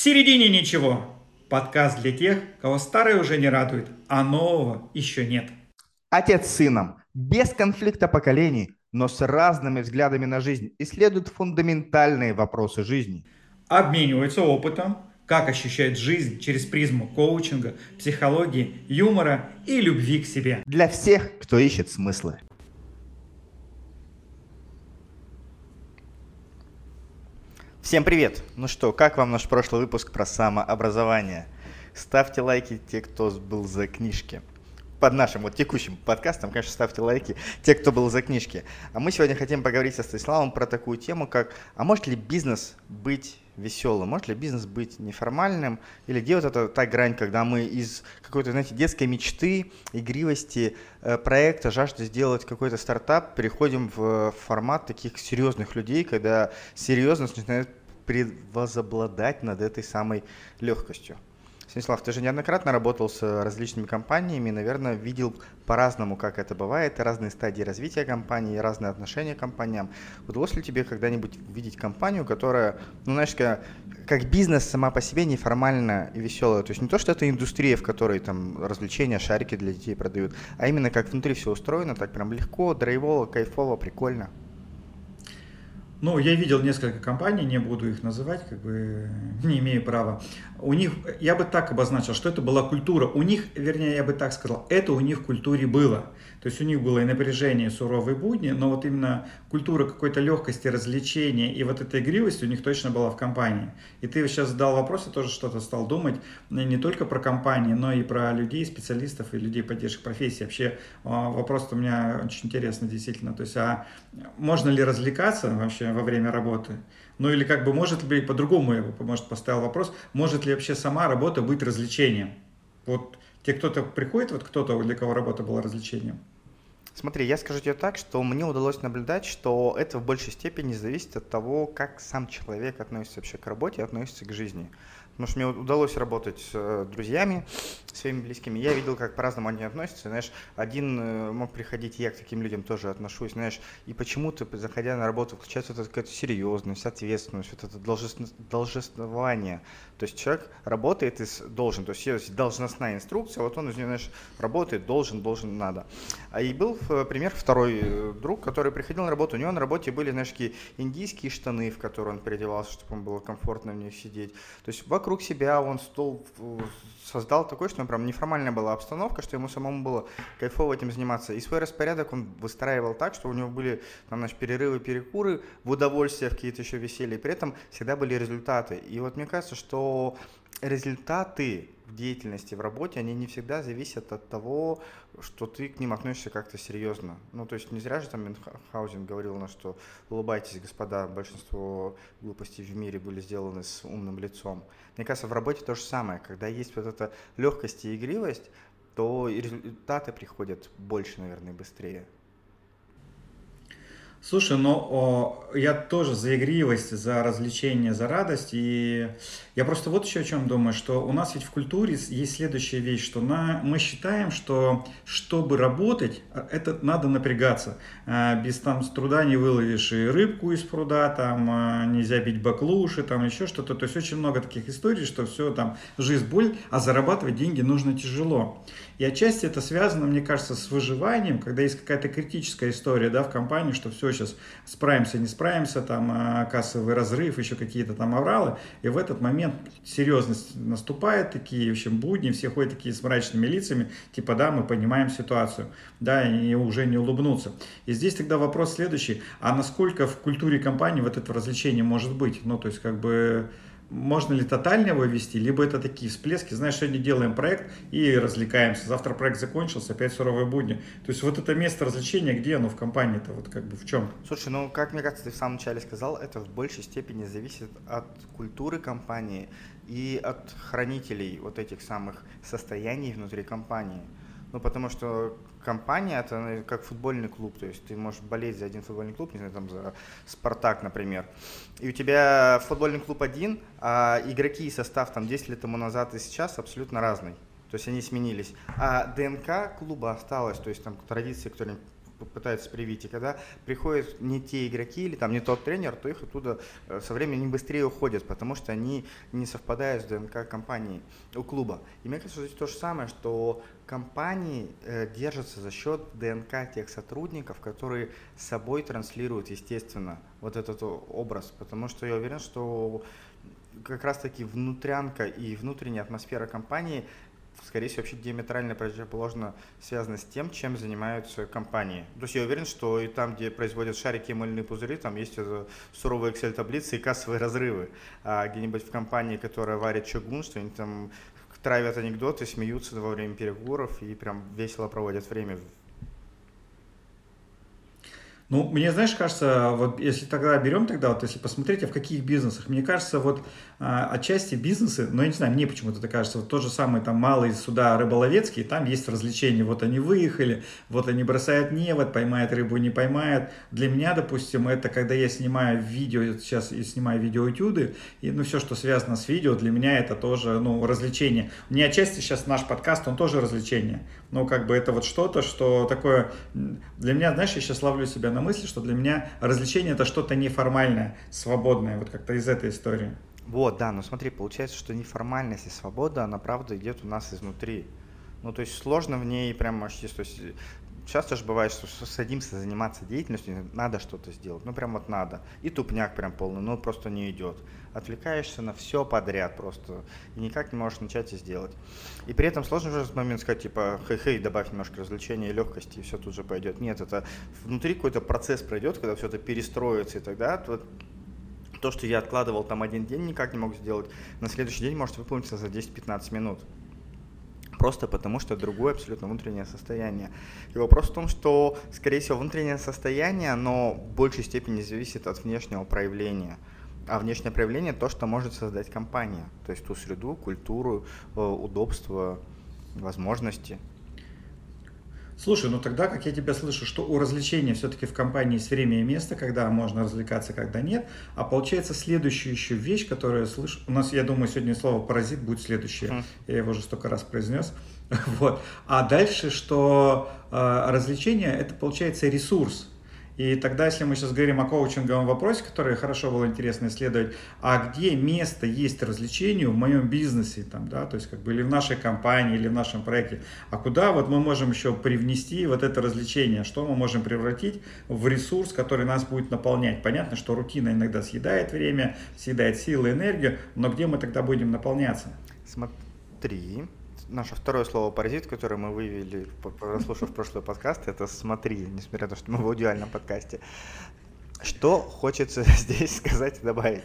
середине ничего. Подкаст для тех, кого старое уже не радует, а нового еще нет. Отец с сыном, без конфликта поколений, но с разными взглядами на жизнь, исследуют фундаментальные вопросы жизни. Обмениваются опытом, как ощущать жизнь через призму коучинга, психологии, юмора и любви к себе. Для всех, кто ищет смыслы. Всем привет! Ну что, как вам наш прошлый выпуск про самообразование? Ставьте лайки те, кто был за книжки. Под нашим вот текущим подкастом, конечно, ставьте лайки те, кто был за книжки. А мы сегодня хотим поговорить со Станиславом про такую тему, как а может ли бизнес быть веселым? Может ли бизнес быть неформальным? Или где вот эта та грань, когда мы из какой-то, знаете, детской мечты, игривости, э, проекта, жажды сделать какой-то стартап, переходим в формат таких серьезных людей, когда серьезность начинает превозобладать над этой самой легкостью. Станислав, ты же неоднократно работал с различными компаниями, наверное, видел по-разному, как это бывает, разные стадии развития компании, разные отношения к компаниям. Удалось ли тебе когда-нибудь увидеть компанию, которая, ну, знаешь, как, как бизнес сама по себе неформальная и веселая? То есть не то, что это индустрия, в которой там развлечения, шарики для детей продают, а именно как внутри все устроено, так прям легко, драйвово, кайфово, прикольно. Ну, я видел несколько компаний, не буду их называть, как бы не имею права. У них, я бы так обозначил, что это была культура. У них, вернее, я бы так сказал, это у них в культуре было. То есть у них было и напряжение, и суровые будни, но вот именно культура какой-то легкости, развлечения и вот эта игривость у них точно была в компании. И ты сейчас задал вопрос, я тоже что-то стал думать, не только про компании, но и про людей, специалистов и людей поддержки профессии. Вообще а, вопрос у меня очень интересный действительно. То есть, а можно ли развлекаться вообще во время работы? Ну или как бы может ли, по-другому я бы, может, поставил вопрос, может ли вообще сама работа быть развлечением? Вот те, кто-то приходит, вот кто-то, для кого работа была развлечением? Смотри, я скажу тебе так, что мне удалось наблюдать, что это в большей степени зависит от того, как сам человек относится вообще к работе, относится к жизни. Потому что мне удалось работать с э, друзьями, своими близкими. Я видел, как по-разному они относятся. Знаешь, один э, мог приходить, я к таким людям тоже отношусь, знаешь, и почему-то, заходя на работу, включается вот эта какая-то серьезность, ответственность, вот это должествование. То есть человек работает и должен, то есть есть должностная инструкция, вот он из нее, знаешь, работает, должен, должен, надо. А и был э, пример второй друг, который приходил на работу, у него на работе были, знаешь, такие индийские штаны, в которые он переодевался, чтобы ему было комфортно в них сидеть. То есть вокруг себя он стол создал такой, что прям неформальная была обстановка, что ему самому было кайфово этим заниматься. И свой распорядок он выстраивал так, что у него были там, значит, перерывы, перекуры, в удовольствие, в какие-то еще веселья, и при этом всегда были результаты. И вот мне кажется, что результаты в деятельности, в работе, они не всегда зависят от того, что ты к ним относишься как-то серьезно. Ну, то есть не зря же там Мюнхгаузен говорил, на что улыбайтесь, господа, большинство глупостей в мире были сделаны с умным лицом. Мне кажется, в работе то же самое. Когда есть вот эта легкость и игривость, то результаты приходят больше, наверное, быстрее. Слушай, ну о, я тоже за игривость, за развлечение, за радость. И я просто вот еще о чем думаю, что у нас ведь в культуре есть следующая вещь, что на, мы считаем, что чтобы работать, а, это надо напрягаться. А, без там с труда не выловишь и рыбку из пруда, там а, нельзя бить баклуши, там еще что-то. То есть очень много таких историй, что все там жизнь боль, а зарабатывать деньги нужно тяжело. И отчасти это связано, мне кажется, с выживанием, когда есть какая-то критическая история да, в компании, что все, сейчас справимся, не справимся, там а, кассовый разрыв, еще какие-то там авралы. И в этот момент серьезность наступает, такие, в общем, будни, все ходят такие с мрачными лицами, типа, да, мы понимаем ситуацию, да, и уже не улыбнуться. И здесь тогда вопрос следующий, а насколько в культуре компании вот это развлечение может быть? Ну, то есть, как бы можно ли тотально его вести, либо это такие всплески, знаешь, сегодня делаем проект и развлекаемся, завтра проект закончился, опять суровые будни. То есть вот это место развлечения, где оно в компании-то, вот как бы в чем? Слушай, ну как мне кажется, ты в самом начале сказал, это в большей степени зависит от культуры компании и от хранителей вот этих самых состояний внутри компании. Ну, потому что компания это ну, как футбольный клуб, то есть ты можешь болеть за один футбольный клуб, не знаю, там за Спартак, например, и у тебя футбольный клуб один, а игроки и состав там 10 лет тому назад и сейчас абсолютно разный. То есть они сменились. А ДНК клуба осталась, то есть там традиции, которые пытаются привить. И когда приходят не те игроки или там не тот тренер, то их оттуда э, со временем быстрее уходят, потому что они не совпадают с ДНК компании у клуба. И мне кажется, здесь то же самое, что компании э, держатся за счет ДНК тех сотрудников, которые с собой транслируют, естественно, вот этот образ. Потому что я уверен, что как раз-таки внутрянка и внутренняя атмосфера компании скорее всего, вообще диаметрально противоположно связано с тем, чем занимаются компании. То есть я уверен, что и там, где производят шарики и мыльные пузыри, там есть суровые Excel-таблицы и кассовые разрывы. А где-нибудь в компании, которая варит чугун, что они там травят анекдоты, смеются во время переговоров и прям весело проводят время ну, мне, знаешь, кажется, вот если тогда берем тогда, вот если посмотреть, а в каких бизнесах, мне кажется, вот а, отчасти бизнесы, ну, я не знаю, мне почему-то так кажется, вот тот же самый там малый суда рыболовецкий, там есть развлечения, вот они выехали, вот они бросают невод, поймают рыбу, не поймают. Для меня, допустим, это когда я снимаю видео, сейчас я снимаю видеоэтюды, и ну все, что связано с видео, для меня это тоже, ну, развлечение. Меня отчасти сейчас наш подкаст, он тоже развлечение. Ну, как бы это вот что-то, что такое, для меня, знаешь, я сейчас ловлю себя на на мысли, что для меня развлечение это что-то неформальное, свободное, вот как-то из этой истории. Вот, да, но смотри, получается, что неформальность и свобода, она правда идет у нас изнутри. Ну, то есть сложно в ней прям аж, то есть часто же бывает, что садимся заниматься деятельностью, надо что-то сделать, ну прям вот надо. И тупняк прям полный, ну просто не идет отвлекаешься на все подряд просто и никак не можешь начать и сделать. И при этом сложно в этот момент сказать, типа, хей-хей, добавь немножко развлечения и легкости, и все тут же пойдет. Нет, это внутри какой-то процесс пройдет, когда все это перестроится, и тогда то, то, что я откладывал там один день, никак не мог сделать, на следующий день может выполниться за 10-15 минут просто потому что другое абсолютно внутреннее состояние. И вопрос в том, что, скорее всего, внутреннее состояние, оно в большей степени зависит от внешнего проявления. А внешнее проявление то, что может создать компания. То есть ту среду, культуру, э, удобства, возможности. Слушай, ну тогда, как я тебя слышу, что у развлечения все-таки в компании есть время и место, когда можно развлекаться, когда нет. А получается следующая еще вещь, которую я слышу, у нас, я думаю, сегодня слово паразит будет следующее. Mm. Я его уже столько раз произнес. Вот. А дальше, что э, развлечение это получается ресурс. И тогда, если мы сейчас говорим о коучинговом вопросе, который хорошо было интересно исследовать, а где место есть развлечению в моем бизнесе, там, да, то есть как бы или в нашей компании, или в нашем проекте, а куда вот мы можем еще привнести вот это развлечение, что мы можем превратить в ресурс, который нас будет наполнять. Понятно, что рутина иногда съедает время, съедает силы, энергию, но где мы тогда будем наполняться? Смотри, наше второе слово паразит, которое мы вывели, прослушав прошлый подкаст, это смотри, несмотря на то, что мы в аудиальном подкасте. Что хочется здесь сказать и добавить?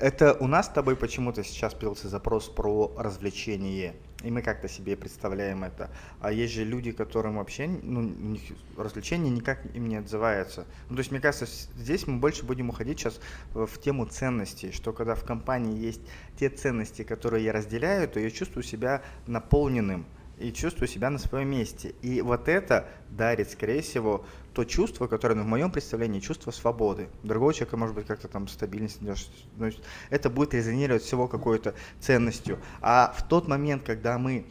Это у нас с тобой почему-то сейчас появился запрос про развлечение, и мы как-то себе представляем это. А есть же люди, которым вообще ну, у них развлечение никак им не отзывается. Ну, то есть, мне кажется, здесь мы больше будем уходить сейчас в тему ценностей, что когда в компании есть те ценности, которые я разделяю, то я чувствую себя наполненным и чувствую себя на своем месте. И вот это дарит, скорее всего, то чувство, которое ну, в моем представлении чувство свободы. Другого человека может быть как-то там стабильность. Ну, это будет резонировать всего какой-то ценностью. А в тот момент, когда мы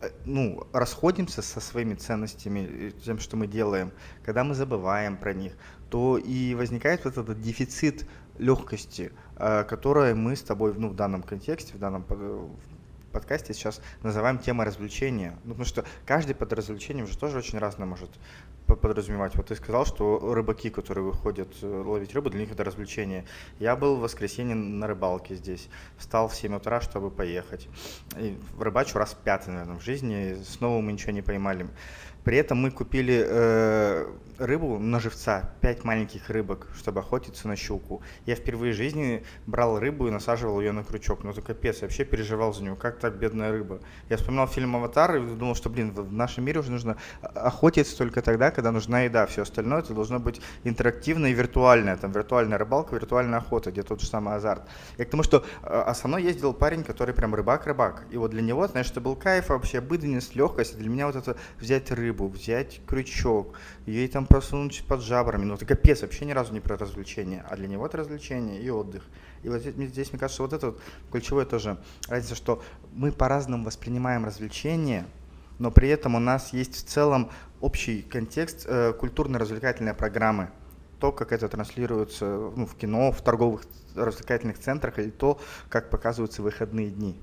э, ну, расходимся со своими ценностями, тем, что мы делаем, когда мы забываем про них, то и возникает вот этот дефицит легкости, э, которое мы с тобой ну, в данном контексте, в данном подкасте сейчас называем темой развлечения. Ну, потому что каждый под развлечением же тоже очень разное может подразумевать. Вот ты сказал, что рыбаки, которые выходят э, ловить рыбу, для них это развлечение. Я был в воскресенье на рыбалке здесь. Встал в 7 утра, чтобы поехать. И рыбачу раз пятый, наверное, в жизни. Снова мы ничего не поймали. При этом мы купили э, рыбу на живца, 5 маленьких рыбок, чтобы охотиться на щуку. Я впервые в жизни брал рыбу и насаживал ее на крючок. Ну это капец, я вообще переживал за нее, как так бедная рыба. Я вспоминал фильм «Аватар» и думал, что, блин, в нашем мире уже нужно охотиться только тогда, когда нужна еда. Все остальное это должно быть интерактивно и виртуальное. Там виртуальная рыбалка, виртуальная охота, где тот же самый азарт. Я к тому, что а, а со ездил парень, который прям рыбак-рыбак. И вот для него, знаешь, это был кайф вообще, обыденность, легкость. Для меня вот это взять рыбу, рыбу, взять крючок, ей там просунуть под жабрами. Ну, это капец, вообще ни разу не про развлечение. А для него это развлечение и отдых. И вот здесь, мне кажется, вот это вот ключевое тоже разница, что мы по-разному воспринимаем развлечение, но при этом у нас есть в целом общий контекст э, культурно-развлекательной программы. То, как это транслируется ну, в кино, в торговых развлекательных центрах, или то, как показываются выходные дни.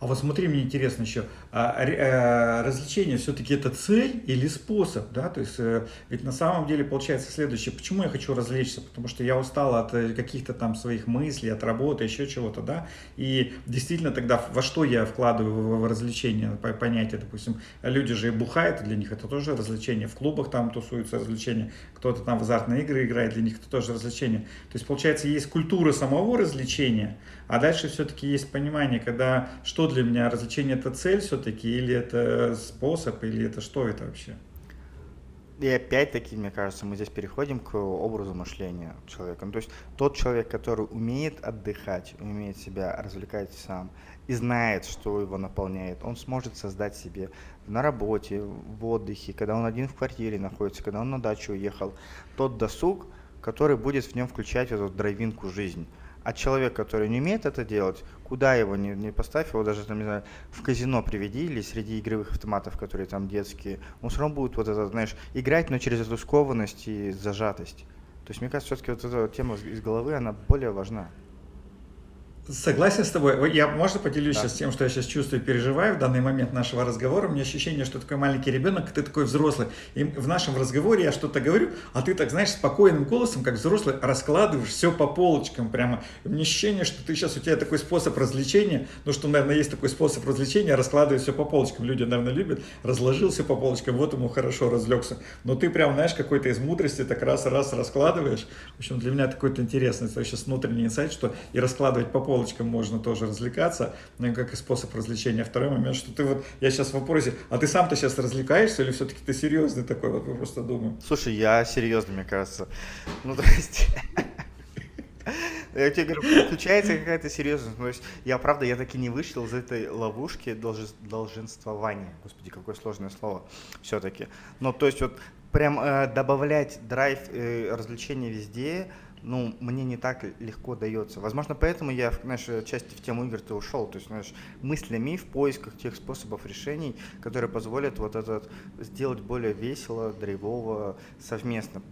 А вот смотри, мне интересно еще, а, а, развлечение все-таки это цель или способ, да, то есть э, ведь на самом деле получается следующее, почему я хочу развлечься, потому что я устал от э, каких-то там своих мыслей, от работы, еще чего-то, да, и действительно тогда во что я вкладываю в развлечение, понятие, допустим, люди же и бухают, для них это тоже развлечение, в клубах там тусуются развлечения, кто-то там в азартные игры играет, для них это тоже развлечение, то есть получается есть культура самого развлечения, а дальше все-таки есть понимание, когда что для меня развлечение это цель все-таки, или это способ, или это что это вообще? И опять-таки, мне кажется, мы здесь переходим к образу мышления человека. Ну, то есть тот человек, который умеет отдыхать, умеет себя развлекать сам и знает, что его наполняет, он сможет создать себе на работе, в отдыхе, когда он один в квартире находится, когда он на дачу уехал, тот досуг, который будет в нем включать эту драйвинку жизнь. А человек, который не умеет это делать, куда его не, не поставь, его даже там, не знаю, в казино приведи или среди игровых автоматов, которые там детские, он все равно будет вот это, знаешь, играть, но через эту скованность и зажатость. То есть, мне кажется, все-таки вот эта тема из головы, она более важна. Согласен с тобой. Я, можно поделюсь да. сейчас тем, что я сейчас чувствую и переживаю в данный момент нашего разговора. У меня ощущение, что такой маленький ребенок, ты такой взрослый. И в нашем разговоре я что-то говорю, а ты так, знаешь, спокойным голосом, как взрослый, раскладываешь все по полочкам прямо. У меня ощущение, что ты сейчас, у тебя такой способ развлечения, ну что, наверное, есть такой способ развлечения, раскладывать все по полочкам. Люди, наверное, любят. Разложил все по полочкам, вот ему хорошо разлегся. Но ты прям, знаешь, какой-то из мудрости так раз-раз раскладываешь. В общем, для меня такой-то интересный, это сейчас внутренний инсайт, что и раскладывать по полочкам полочкам можно тоже развлекаться, но как и способ развлечения. Второй момент, что ты вот, я сейчас в вопросе, а ты сам-то сейчас развлекаешься или все-таки ты серьезный такой, вот я просто думаю? Слушай, я серьезный, мне кажется. Ну, то есть... Я тебе говорю, включается какая-то серьезность. То есть я, правда, я таки не вышел из этой ловушки долженствования. Господи, какое сложное слово все-таки. Но то есть вот прям э, добавлять драйв э, развлечения везде, ну, мне не так легко дается. Возможно, поэтому я, знаешь, части в тему игр ты ушел. То есть, знаешь, мыслями в поисках тех способов решений, которые позволят вот этот сделать более весело, драйвово, совместно.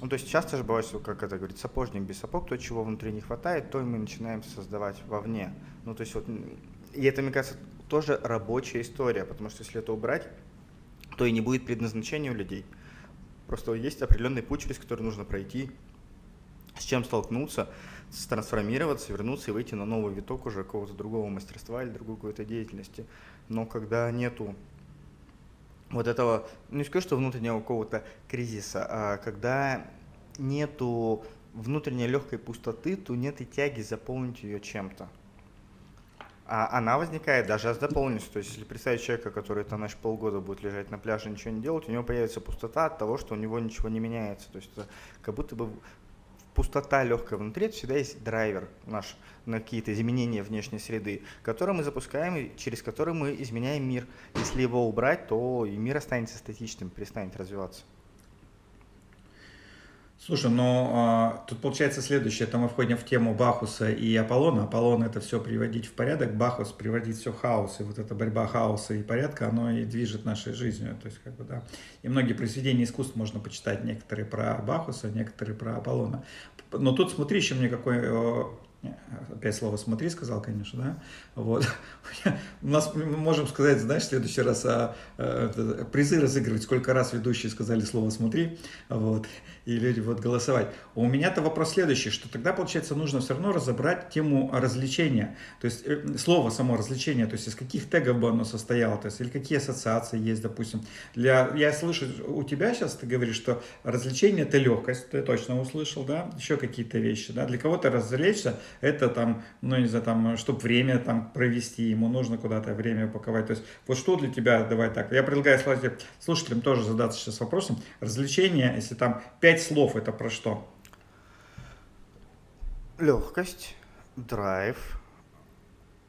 Ну, то есть часто же бывает, как это говорит, сапожник без сапог, то, чего внутри не хватает, то и мы начинаем создавать вовне. Ну, то есть вот, и это, мне кажется, тоже рабочая история, потому что если это убрать, то и не будет предназначения у людей. Просто есть определенный путь, через который нужно пройти, с чем столкнуться, трансформироваться, вернуться и выйти на новый виток уже какого-то другого мастерства или другой какой-то деятельности. Но когда нету вот этого, ну, не скажу, что внутреннего какого-то кризиса, а когда нету внутренней легкой пустоты, то нет и тяги заполнить ее чем-то. А она возникает даже с дополненностью. То есть, если представить человека, который там, значит, полгода будет лежать на пляже ничего не делать, у него появится пустота от того, что у него ничего не меняется. То есть, это как будто бы пустота легкая внутри, это всегда есть драйвер наш на какие-то изменения внешней среды, который мы запускаем и через который мы изменяем мир. Если его убрать, то и мир останется статичным, перестанет развиваться. Слушай, ну а, тут получается следующее, это мы входим в тему Бахуса и Аполлона. Аполлон это все приводить в порядок, Бахус приводить все в хаос, и вот эта борьба хаоса и порядка, оно и движет нашей жизнью. То есть, как бы, да. И многие произведения искусств можно почитать, некоторые про Бахуса, некоторые про Аполлона. Но тут смотри, еще мне какой опять слово «смотри» сказал, конечно, да, вот. У нас, мы можем сказать, знаешь, в следующий раз а, а, призы разыгрывать, сколько раз ведущие сказали слово «смотри», вот, и люди будут голосовать. У меня-то вопрос следующий, что тогда, получается, нужно все равно разобрать тему развлечения, то есть э, слово само развлечение, то есть из каких тегов бы оно состояло, то есть или какие ассоциации есть, допустим. Для, я слышу, у тебя сейчас ты говоришь, что развлечение – это легкость, ты точно услышал, да, еще какие-то вещи, да, для кого-то развлечься – это там, ну, не знаю, там, чтобы время там провести, ему нужно куда-то время упаковать. То есть вот что для тебя, давай так, я предлагаю слушателям тоже задаться сейчас вопросом, развлечение, если там пять слов, это про что? Легкость, драйв,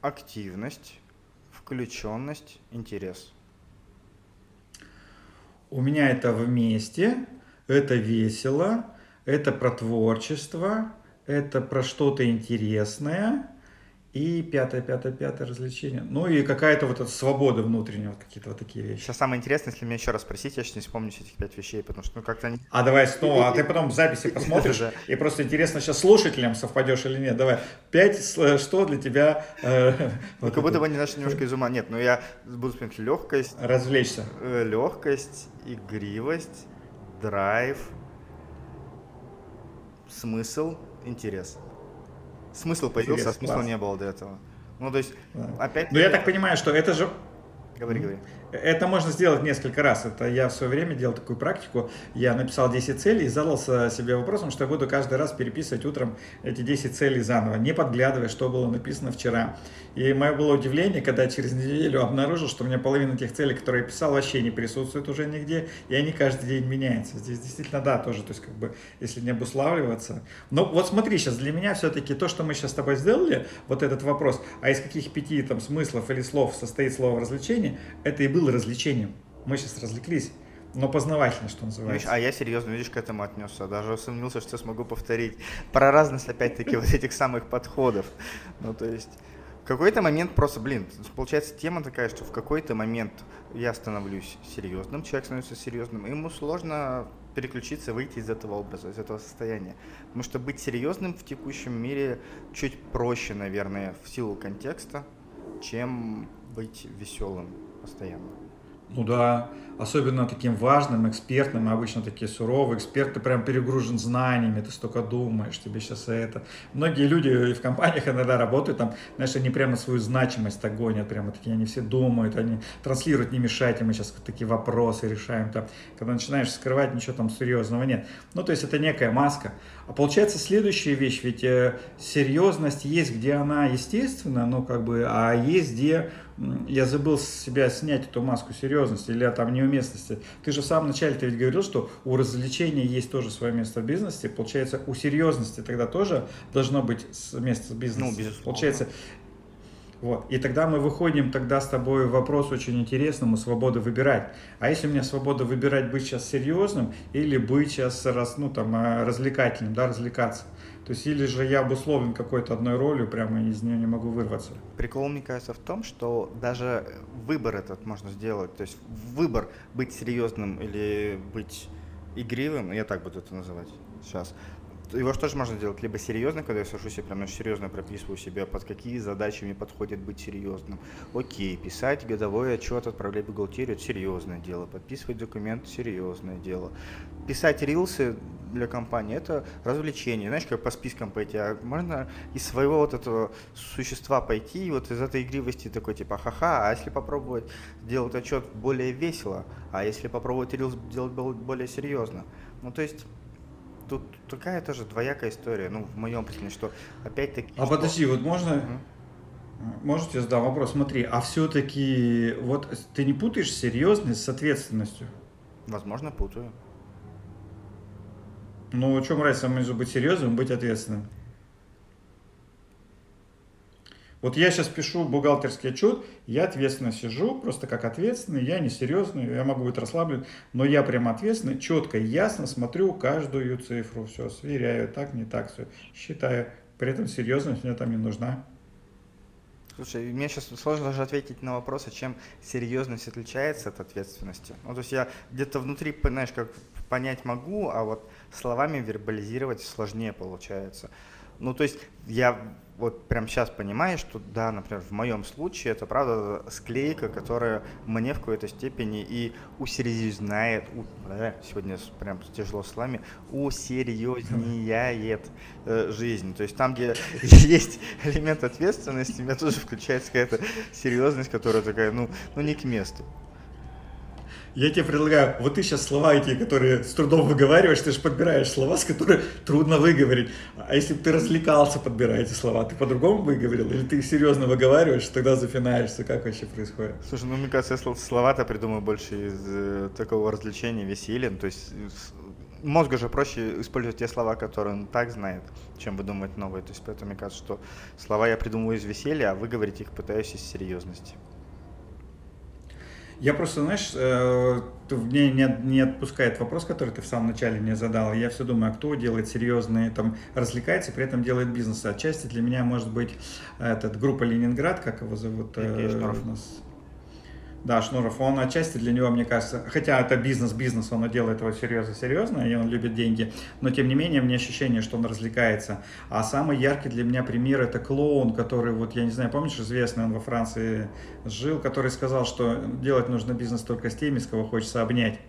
активность, включенность, интерес. У меня это вместе, это весело, это про творчество, это про что-то интересное И пятое, пятое, пятое развлечение. Ну и какая-то вот эта свобода внутренняя, вот какие-то вот такие вещи. Сейчас самое интересное, если меня еще раз спросить, я сейчас не вспомню этих пять вещей, потому что ну как-то они... А давай снова, а ты потом в записи посмотришь, и просто интересно сейчас слушателям совпадешь или нет. Давай, пять, что для тебя... Э, ну как будто бы они наши немножко из ума. Нет, ну я буду смотреть легкость. Развлечься. Э, легкость, игривость, драйв, смысл, интерес смысл появился, а смысла не было до этого. Ну, то есть, да. опять... Ну, я так понимаю, что это же... Говори, говори. Это можно сделать несколько раз. Это я в свое время делал такую практику. Я написал 10 целей и задался себе вопросом, что я буду каждый раз переписывать утром эти 10 целей заново, не подглядывая, что было написано вчера. И мое было удивление, когда через неделю обнаружил, что у меня половина тех целей, которые я писал, вообще не присутствует уже нигде, и они каждый день меняются. Здесь действительно, да, тоже, то есть как бы, если не обуславливаться. Но вот смотри, сейчас для меня все-таки то, что мы сейчас с тобой сделали, вот этот вопрос, а из каких пяти там смыслов или слов состоит слово развлечение, это и был было развлечением. Мы сейчас развлеклись, но познавательно, что называется. а я серьезно, видишь, к этому отнесся. Даже усомнился, что смогу повторить. Про разность, опять-таки, вот этих самых подходов. Ну, то есть, в какой-то момент просто, блин, получается тема такая, что в какой-то момент я становлюсь серьезным, человек становится серьезным, и ему сложно переключиться, выйти из этого образа, из этого состояния. Потому что быть серьезным в текущем мире чуть проще, наверное, в силу контекста, чем быть веселым постоянно. Ну да, особенно таким важным, экспертным, обычно такие суровые эксперты, прям перегружен знаниями, ты столько думаешь, тебе сейчас это. Многие люди в компаниях иногда работают, там, знаешь, они прямо свою значимость так гонят, прямо такие, они все думают, они транслируют, не мешайте, мы сейчас такие вопросы решаем, там, когда начинаешь скрывать, ничего там серьезного нет. Ну, то есть это некая маска. А получается следующая вещь, ведь э, серьезность есть, где она естественна, ну, как бы, а есть, где я забыл с себя снять эту маску серьезности или там неуместности. Ты же в самом начале ты ведь говорил, что у развлечения есть тоже свое место в бизнесе. Получается, у серьезности тогда тоже должно быть место в бизнесе. Ну, безусловно. Получается, вот. И тогда мы выходим тогда с тобой вопрос очень интересному, свободы выбирать. А если у меня свобода выбирать быть сейчас серьезным или быть сейчас раз, ну, там, э, развлекательным, да, развлекаться? То есть или же я обусловлен какой-то одной ролью, прямо из нее не могу вырваться. Прикол, мне кажется, в том, что даже выбор этот можно сделать. То есть выбор быть серьезным или быть игривым, я так буду это называть сейчас, его что же можно делать? Либо серьезно, когда я сажусь и прям серьезно прописываю себе, под какие задачи мне подходит быть серьезным. Окей, писать годовой отчет, отправлять бухгалтерию – это серьезное дело. Подписывать документы – серьезное дело. Писать рилсы для компании – это развлечение. Знаешь, как по спискам пойти. А можно из своего вот этого существа пойти, вот из этой игривости такой типа ха-ха, а если попробовать сделать отчет более весело, а если попробовать рилс делать более серьезно. Ну, то есть тут такая тоже двоякая история, ну, в моем представлении, что опять-таки... А что... подожди, вот можно... Угу. Можете задам вопрос? Смотри, а все-таки вот ты не путаешь серьезность с ответственностью? Возможно, путаю. Ну, в чем разница между быть серьезным и быть ответственным? Вот я сейчас пишу бухгалтерский отчет, я ответственно сижу, просто как ответственный, я не серьезный, я могу быть расслаблен, но я прям ответственный, четко, ясно смотрю каждую цифру, все, сверяю, так, не так, все, считаю. При этом серьезность мне там не нужна. Слушай, мне сейчас сложно даже ответить на вопрос, а чем серьезность отличается от ответственности. Ну, то есть я где-то внутри, знаешь, как понять могу, а вот словами вербализировать сложнее получается. Ну, то есть я вот прям сейчас понимаю, что да, например, в моем случае это правда склейка, которая мне в какой-то степени и усерьезняет, у, сегодня прям тяжело с вами, усерьезняет э, жизнь. То есть там, где есть элемент ответственности, у меня тоже включается какая-то серьезность, которая такая, ну, ну не к месту. Я тебе предлагаю, вот ты сейчас слова эти, которые с трудом выговариваешь, ты же подбираешь слова, с которыми трудно выговорить. А если бы ты развлекался, подбирая эти слова, ты по-другому выговорил? Или ты их серьезно выговариваешь, тогда зафинаешься? Как вообще происходит? Слушай, ну мне кажется, я слова-то придумаю больше из э, такого развлечения, веселья. Ну, то есть мозгу же проще использовать те слова, которые он так знает, чем выдумывать новые. То есть поэтому мне кажется, что слова я придумываю из веселья, а выговорить их пытаюсь из серьезности. Я просто, знаешь, э, мне не, не отпускает вопрос, который ты в самом начале мне задал. Я все думаю, а кто делает серьезные, там, развлекается, при этом делает бизнес. Отчасти для меня может быть этот, группа Ленинград, как его зовут? Э, у нас да, Шнуров, он отчасти для него, мне кажется, хотя это бизнес-бизнес, он делает его серьезно-серьезно, и он любит деньги, но тем не менее, мне ощущение, что он развлекается. А самый яркий для меня пример это клоун, который, вот я не знаю, помнишь, известный, он во Франции жил, который сказал, что делать нужно бизнес только с теми, с кого хочется обнять.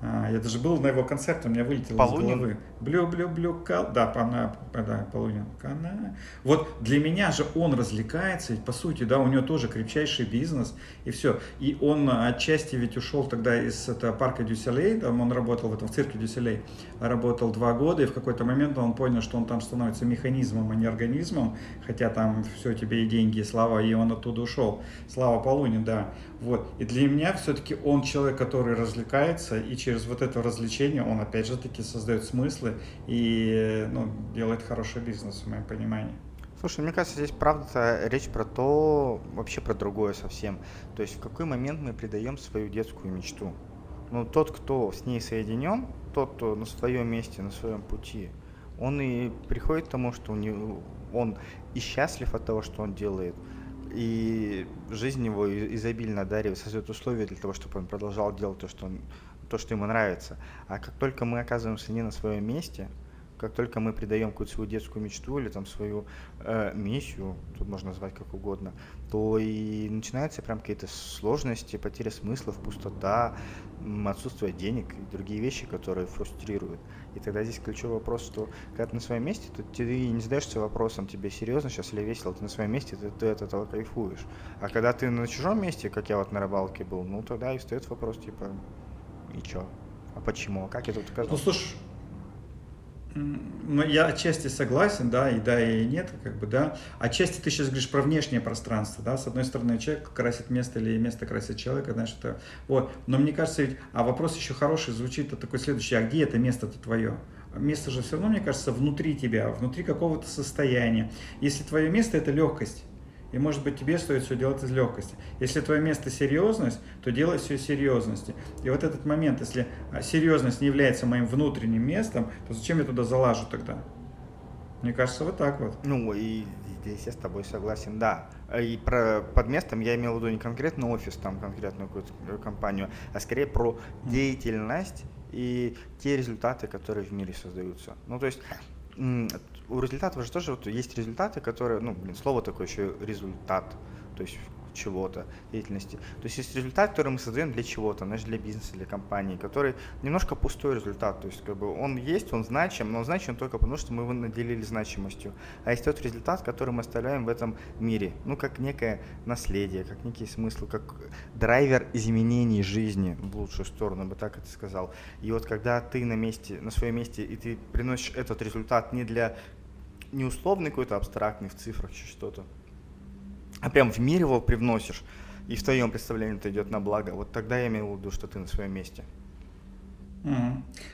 А, я даже был на его концерте, у меня вылетело Полунин? из головы. Блю, блю, блю, кал. Да, пана, да, Полунин. Кана. Вот для меня же он развлекается, ведь по сути, да, у него тоже крепчайший бизнес, и все. И он отчасти ведь ушел тогда из этого парка Дюсселей, там он работал в этом в цирке Дюсселей, работал два года, и в какой-то момент он понял, что он там становится механизмом, а не организмом, хотя там все тебе и деньги, и слава, и он оттуда ушел. Слава Полунин, да. Вот. И для меня все-таки он человек, который развлекается, и через вот это развлечение он опять же таки создает смыслы и ну, делает хороший бизнес, в моем понимании. Слушай, мне кажется, здесь правда речь про то, вообще про другое совсем. То есть в какой момент мы придаем свою детскую мечту. Ну, тот, кто с ней соединен, тот, кто на своем месте, на своем пути, он и приходит к тому, что у него, он и счастлив от того, что он делает, и жизнь его изобильно одаривает, создает условия для того, чтобы он продолжал делать то, что, он, то, что ему нравится. А как только мы оказываемся не на своем месте, как только мы придаем какую-то свою детскую мечту или там свою э, миссию, тут можно назвать как угодно, то и начинаются прям какие-то сложности, потеря смысла, пустота, отсутствие денег и другие вещи, которые фрустрируют. И тогда здесь ключевой вопрос, что когда ты на своем месте, то ты не задаешься вопросом, тебе серьезно сейчас или весело, ты на своем месте, ты, ты от этого кайфуешь. А когда ты на чужом месте, как я вот на рыбалке был, ну тогда и встает вопрос, типа, и чё? А почему? А как я тут оказался? Ну слушай, я отчасти согласен, да, и да, и нет, как бы, да. Отчасти ты сейчас говоришь про внешнее пространство, да. С одной стороны, человек красит место или место красит человека, знаешь, это вот. Но мне кажется, ведь, а вопрос еще хороший звучит, а такой следующий, а где это место-то твое? Место же все равно, мне кажется, внутри тебя, внутри какого-то состояния. Если твое место это легкость, и может быть тебе стоит все делать из легкости. Если твое место серьезность, то делай все из серьезности. И вот этот момент, если а, серьезность не является моим внутренним местом, то зачем я туда залажу тогда? Мне кажется, вот так вот. Ну и здесь я с тобой согласен, да. И про под местом я имел в виду не конкретно офис, там конкретную какую-то э, компанию, а скорее про деятельность и те результаты, которые в мире создаются. Ну то есть у результатов же тоже вот есть результаты, которые, ну, блин, слово такое еще результат, то есть чего-то, деятельности. То есть есть результат, который мы создаем для чего-то, знаешь, для бизнеса, для компании, который немножко пустой результат. То есть как бы он есть, он значим, но он значим только потому, что мы его наделили значимостью. А есть тот результат, который мы оставляем в этом мире, ну как некое наследие, как некий смысл, как драйвер изменений жизни в лучшую сторону, бы так это сказал. И вот когда ты на месте, на своем месте, и ты приносишь этот результат не для не условный какой-то абстрактный в цифрах что-то, а прям в мир его привносишь, и в твоем представлении это идет на благо, вот тогда я имею в виду, что ты на своем месте.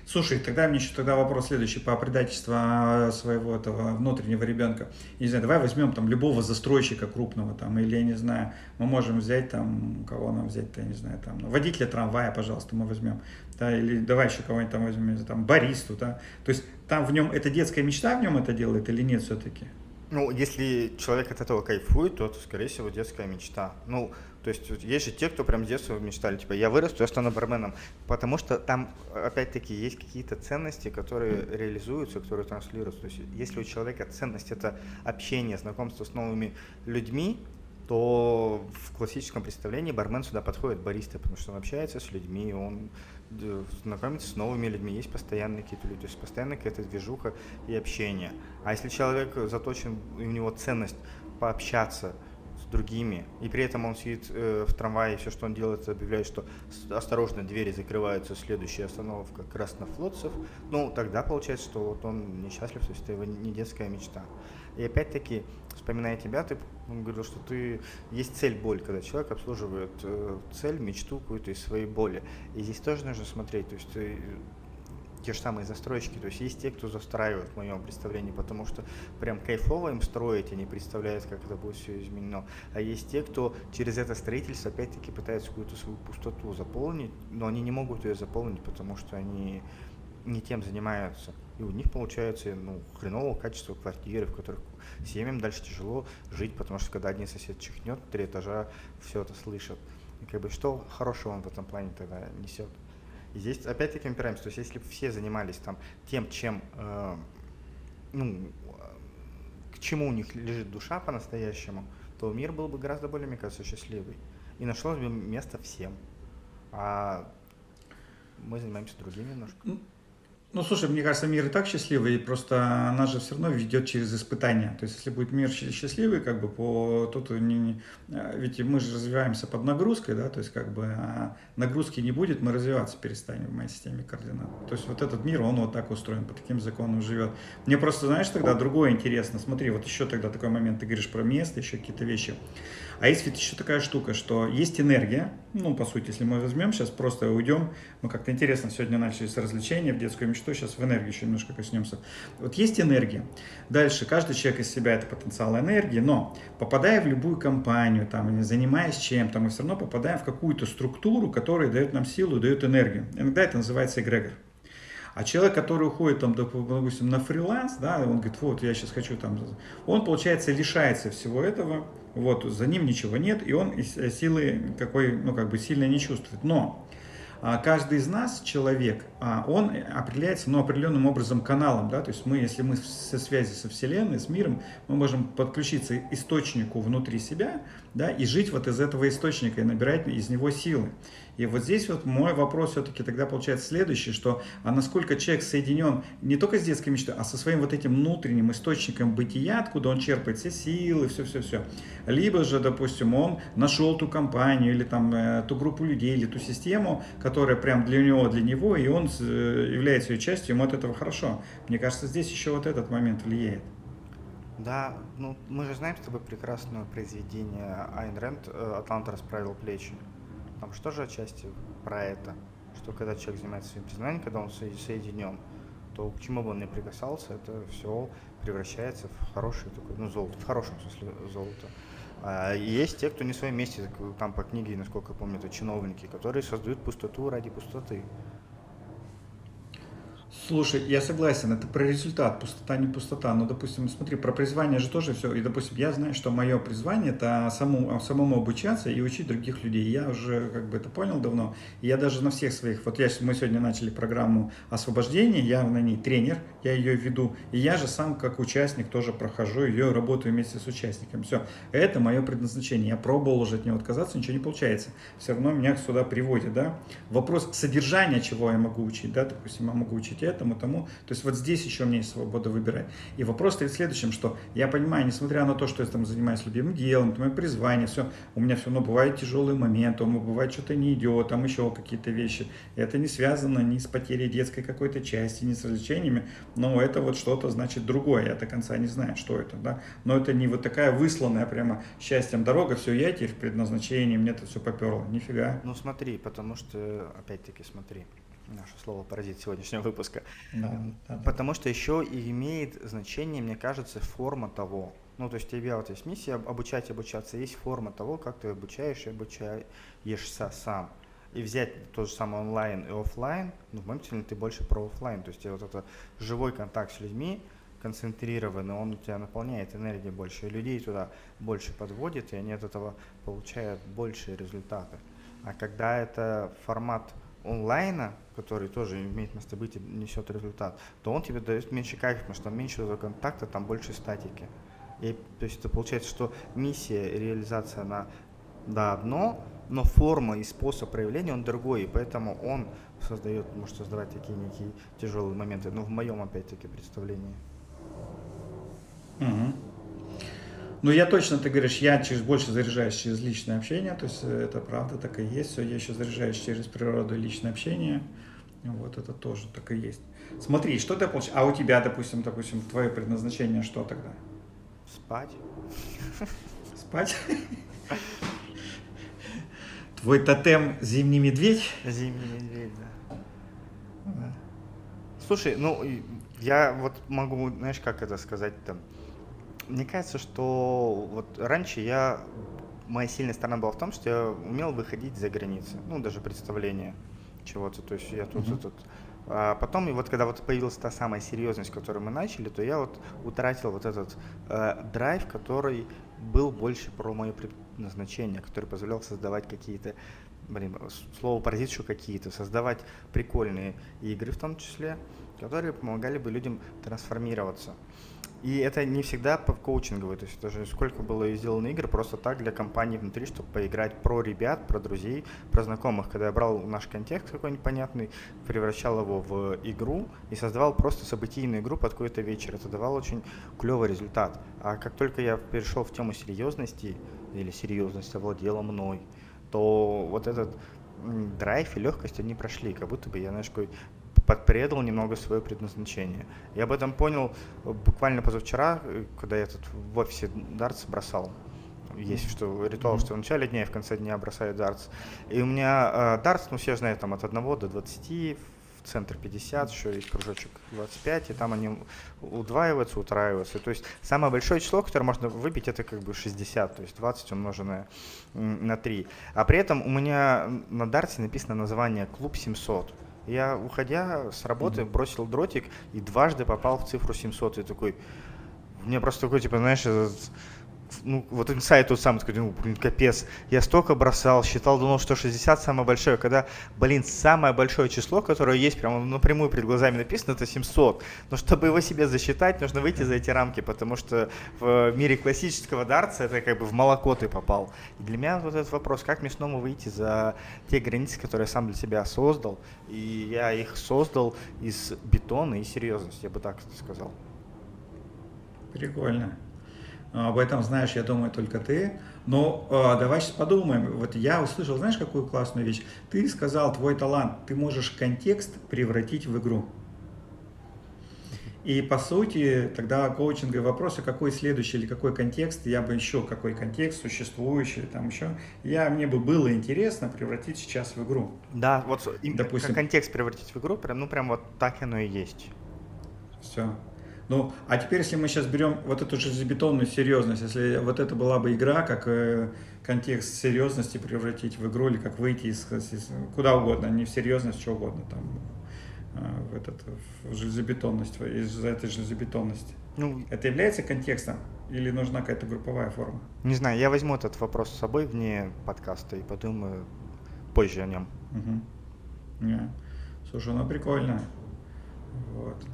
Слушай, тогда мне еще тогда вопрос следующий по предательству а, своего этого внутреннего ребенка. Не знаю, давай возьмем там любого застройщика крупного там, или я не знаю, мы можем взять там, кого нам взять-то, я не знаю, там, ну, водителя трамвая, пожалуйста, мы возьмем, да, или давай еще кого-нибудь там возьмем, там, баристу, да, то есть там в нем, это детская мечта в нем это делает или нет все-таки? Ну, если человек от этого кайфует, то, скорее всего, детская мечта. Ну, то есть есть же те, кто прям с детства мечтали, типа, я вырасту, я стану барменом. Потому что там, опять-таки, есть какие-то ценности, которые реализуются, которые транслируются. То есть если у человека ценность – это общение, знакомство с новыми людьми, то в классическом представлении бармен сюда подходит бариста, потому что он общается с людьми, он знакомиться с новыми людьми, есть постоянные какие-то люди, то есть постоянно какая-то движуха и общение. А если человек заточен, у него ценность пообщаться с другими, и при этом он сидит э, в трамвае, и все, что он делает, объявляет, что осторожно, двери закрываются, следующая остановка Краснофлотцев, ну, тогда получается, что вот он несчастлив, то есть это его не детская мечта. И опять-таки, вспоминая тебя, ты говорил, что ты есть цель боль, когда человек обслуживает э, цель, мечту какую-то из своей боли. И здесь тоже нужно смотреть, то есть ты, те же самые застройщики. То есть есть те, кто застраивает в моем представлении, потому что прям кайфово им строить, они представляют, как это будет все изменено. А есть те, кто через это строительство опять-таки пытается какую-то свою пустоту заполнить, но они не могут ее заполнить, потому что они не тем занимаются. И у них получается ну, хренового качества квартиры, в которых семьям дальше тяжело жить, потому что когда один сосед чихнет, три этажа все это слышат. И как бы что хорошего он в этом плане тогда несет? И здесь опять-таки опираемся, то есть если бы все занимались там тем, чем, э, ну, к чему у них лежит душа по-настоящему, то мир был бы гораздо более, мне кажется, счастливый. И нашлось бы место всем. А мы занимаемся другим немножко. Ну, слушай, мне кажется, мир и так счастливый, просто она же все равно ведет через испытания. То есть, если будет мир счастливый, как бы по тут не, не, а, ведь мы же развиваемся под нагрузкой, да, то есть как бы а нагрузки не будет, мы развиваться перестанем в моей системе координат. То есть вот этот мир, он вот так устроен, по таким законам живет. Мне просто, знаешь, тогда другое интересно. Смотри, вот еще тогда такой момент, ты говоришь про место, еще какие-то вещи. А есть ведь еще такая штука, что есть энергия, ну, по сути, если мы возьмем сейчас, просто уйдем, ну, как-то интересно, сегодня начали с развлечения в детскую мечту, сейчас в энергию еще немножко коснемся. Вот есть энергия. Дальше, каждый человек из себя это потенциал энергии, но попадая в любую компанию, там, занимаясь чем-то, мы все равно попадаем в какую-то структуру, которая дает нам силу, дает энергию. Иногда это называется эгрегор. А человек, который уходит, там, допустим, на фриланс, да, он говорит, вот, я сейчас хочу там, он, получается, лишается всего этого, вот, за ним ничего нет, и он э, силы какой, ну, как бы сильно не чувствует. Но а, каждый из нас, человек, он определяется ну, определенным образом каналом. Да? То есть мы, если мы со связи со Вселенной, с миром, мы можем подключиться источнику внутри себя да, и жить вот из этого источника и набирать из него силы. И вот здесь вот мой вопрос все-таки тогда получается следующий, что а насколько человек соединен не только с детской мечтой, а со своим вот этим внутренним источником бытия, откуда он черпает все силы, все-все-все. Либо же, допустим, он нашел ту компанию или там э, ту группу людей или ту систему, которая прям для него, для него, и он является ее частью, ему от этого хорошо. Мне кажется, здесь еще вот этот момент влияет. Да, ну мы же знаем с тобой прекрасное произведение Айн Рэнд «Атлант расправил плечи». Там что же отчасти про это, что когда человек занимается своим признанием, когда он соединен, то к чему бы он ни прикасался, это все превращается в хорошее такое, ну, золото, в хорошем смысле золото. А есть те, кто не в своем месте, там по книге, насколько я помню, это чиновники, которые создают пустоту ради пустоты. Слушай, я согласен, это про результат, пустота не пустота. Но, допустим, смотри, про призвание же тоже все. И, допустим, я знаю, что мое призвание это саму, самому обучаться и учить других людей. Я уже как бы это понял давно. Я даже на всех своих, вот я, мы сегодня начали программу освобождения, я на ней тренер, я ее веду. И я же сам как участник тоже прохожу ее, работаю вместе с участниками. Все, это мое предназначение. Я пробовал уже от него отказаться, ничего не получается. Все равно меня сюда приводит, да. Вопрос содержания, чего я могу учить, да, допустим, я могу учить этому, тому. То есть вот здесь еще у меня есть свобода выбирать. И вопрос стоит в следующем, что я понимаю, несмотря на то, что я там занимаюсь любимым делом, это мое призвание, все, у меня все равно бывают тяжелые моменты, у меня бывает что-то не идет, там еще какие-то вещи. Это не связано ни с потерей детской какой-то части, ни с развлечениями, но это вот что-то значит другое, я до конца не знаю, что это, да. Но это не вот такая высланная прямо счастьем дорога, все, я теперь в предназначении, мне это все поперло, нифига. Ну смотри, потому что, опять-таки, смотри, наше слово паразит сегодняшнего выпуска. Да, да, Потому что еще и имеет значение, мне кажется, форма того. Ну, то есть у тебя вот есть миссия обучать, обучаться, есть форма того, как ты обучаешь и обучаешься сам. И взять то же самое онлайн и офлайн, ну, в моем случае ты больше про офлайн, то есть вот это живой контакт с людьми, концентрированный, он у тебя наполняет энергией больше, и людей туда больше подводит, и они от этого получают большие результаты. А когда это формат онлайна, который тоже имеет место быть и несет результат, то он тебе дает меньше кайфа, потому что там меньше контакта, там больше статики. И, то есть это получается, что миссия реализация на да, одно, но форма и способ проявления он другой, и поэтому он создает, может создавать такие некие тяжелые моменты, но в моем опять-таки представлении. Угу. Ну, я точно, ты говоришь, я через, больше заряжаюсь через личное общение, то есть э, это правда так и есть, все, я еще заряжаюсь через природу и личное общение, вот это тоже так и есть. Смотри, что ты получаешь, а у тебя, допустим, допустим, твое предназначение что тогда? Спать. Спать? Твой тотем зимний медведь? Зимний медведь, да. Слушай, ну, я вот могу, знаешь, как это сказать-то? Мне кажется, что вот раньше я моя сильная сторона была в том, что я умел выходить за границы, ну, даже представление чего-то, то есть я тут, mm-hmm. тут, а потом, и вот когда вот появилась та самая серьезность, которую мы начали, то я вот утратил вот этот э, драйв, который был больше про мое предназначение, который позволял создавать какие-то, блин, слово паразит еще какие-то, создавать прикольные игры в том числе, которые помогали бы людям трансформироваться. И это не всегда по коучинговой, то есть даже сколько было сделано игр просто так для компании внутри, чтобы поиграть про ребят, про друзей, про знакомых. Когда я брал наш контекст какой-нибудь понятный, превращал его в игру и создавал просто событийную игру под какой-то вечер. Это давало очень клевый результат. А как только я перешел в тему серьезности, или серьезность овладела мной, то вот этот драйв и легкость, они прошли, как будто бы я, знаешь, какой предал немного свое предназначение. Я об этом понял буквально позавчера, когда я тут в офисе дартс бросал. Есть что ритуал, что в начале дня и в конце дня бросаю дартс. И у меня э, дартс, ну все знают, там от 1 до 20, в центр 50, еще есть кружочек 25, и там они удваиваются, утраиваются. То есть самое большое число, которое можно выбить, это как бы 60, то есть 20 умноженное на 3. А при этом у меня на дарте написано название «Клуб 700». Я, уходя с работы, mm-hmm. бросил дротик и дважды попал в цифру 700. И такой, мне просто такой, типа, знаешь, ну, вот инсайт тот самый, такой, ну, блин, капец, я столько бросал, считал, думал, что 60 самое большое, когда, блин, самое большое число, которое есть прямо напрямую перед глазами написано, это 700. Но чтобы его себе засчитать, нужно выйти за эти рамки, потому что в мире классического дартса это как бы в молоко ты попал. И для меня вот этот вопрос, как мне снова выйти за те границы, которые я сам для себя создал, и я их создал из бетона и серьезности, я бы так сказал. Прикольно. Об этом знаешь, я думаю, только ты. Но э, давай сейчас подумаем. Вот я услышал, знаешь, какую классную вещь? Ты сказал, твой талант, ты можешь контекст превратить в игру. И по сути, тогда коучинговые вопросы, какой следующий или какой контекст, я бы еще какой контекст существующий, там еще, я, мне бы было интересно превратить сейчас в игру. Да, вот Допустим, контекст превратить в игру, прям, ну прям вот так оно и есть. Все. Ну, а теперь, если мы сейчас берем вот эту железобетонную серьезность, если вот это была бы игра, как э, контекст серьезности превратить в игру, или как выйти из, из куда угодно, не в серьезность, что угодно, там, э, в, этот, в железобетонность, из этой железобетонности. Ну, это является контекстом или нужна какая-то групповая форма? Не знаю, я возьму этот вопрос с собой вне подкаста и подумаю позже о нем. Угу. Yeah. Слушай, ну прикольно. Вот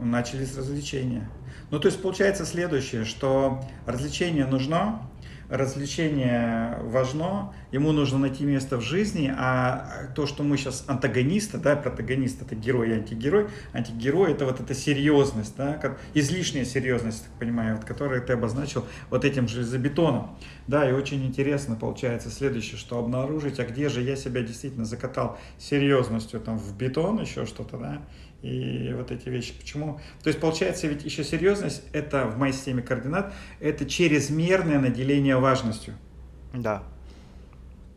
начались развлечения. Ну, то есть получается следующее, что развлечение нужно, развлечение важно, ему нужно найти место в жизни, а то, что мы сейчас антагонисты, да, протагонист это герой и антигерой, антигерой это вот эта серьезность, да, излишняя серьезность, так понимаю, вот, которую ты обозначил вот этим железобетоном. Да, и очень интересно получается следующее, что обнаружить, а где же я себя действительно закатал серьезностью там в бетон, еще что-то, да, и вот эти вещи. Почему? То есть получается ведь еще серьезность, это в моей системе координат, это чрезмерное наделение важностью. Да.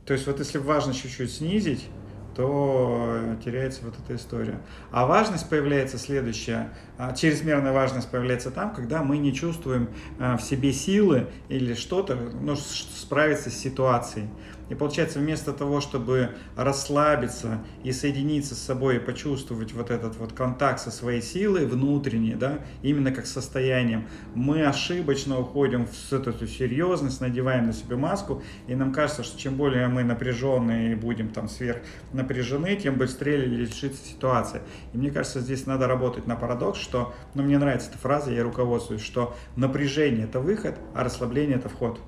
То есть вот если важность чуть-чуть снизить, то теряется вот эта история. А важность появляется следующая. А, чрезмерная важность появляется там, когда мы не чувствуем а, в себе силы или что-то, ну, справиться с ситуацией. И получается, вместо того, чтобы расслабиться и соединиться с собой и почувствовать вот этот вот контакт со своей силой внутренней, да, именно как состоянием, мы ошибочно уходим в эту серьезность, надеваем на себе маску, и нам кажется, что чем более мы напряженные будем там сверх напряжены, тем быстрее решится ситуация. И мне кажется, здесь надо работать на парадокс, что, ну, мне нравится эта фраза, я руководствуюсь, что напряжение это выход, а расслабление это вход.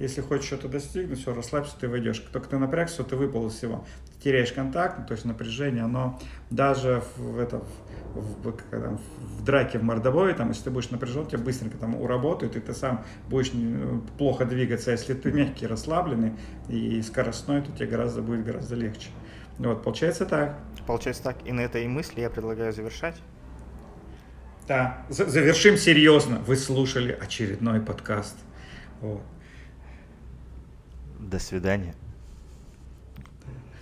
Если хочешь что-то достигнуть, все, расслабься, ты войдешь. Только ты напрягся, ты выпал из всего. Ты теряешь контакт, ну, то есть напряжение, оно даже в, это, в, в, в драке, в мордобое, там, если ты будешь напряжен, тебя быстренько там уработают, и ты сам будешь плохо двигаться. А если ты мягкий, расслабленный и скоростной, то тебе гораздо будет гораздо легче. Вот, получается так. Получается так. И на этой мысли я предлагаю завершать. Да, завершим серьезно. Вы слушали очередной подкаст. Вот. До свидания.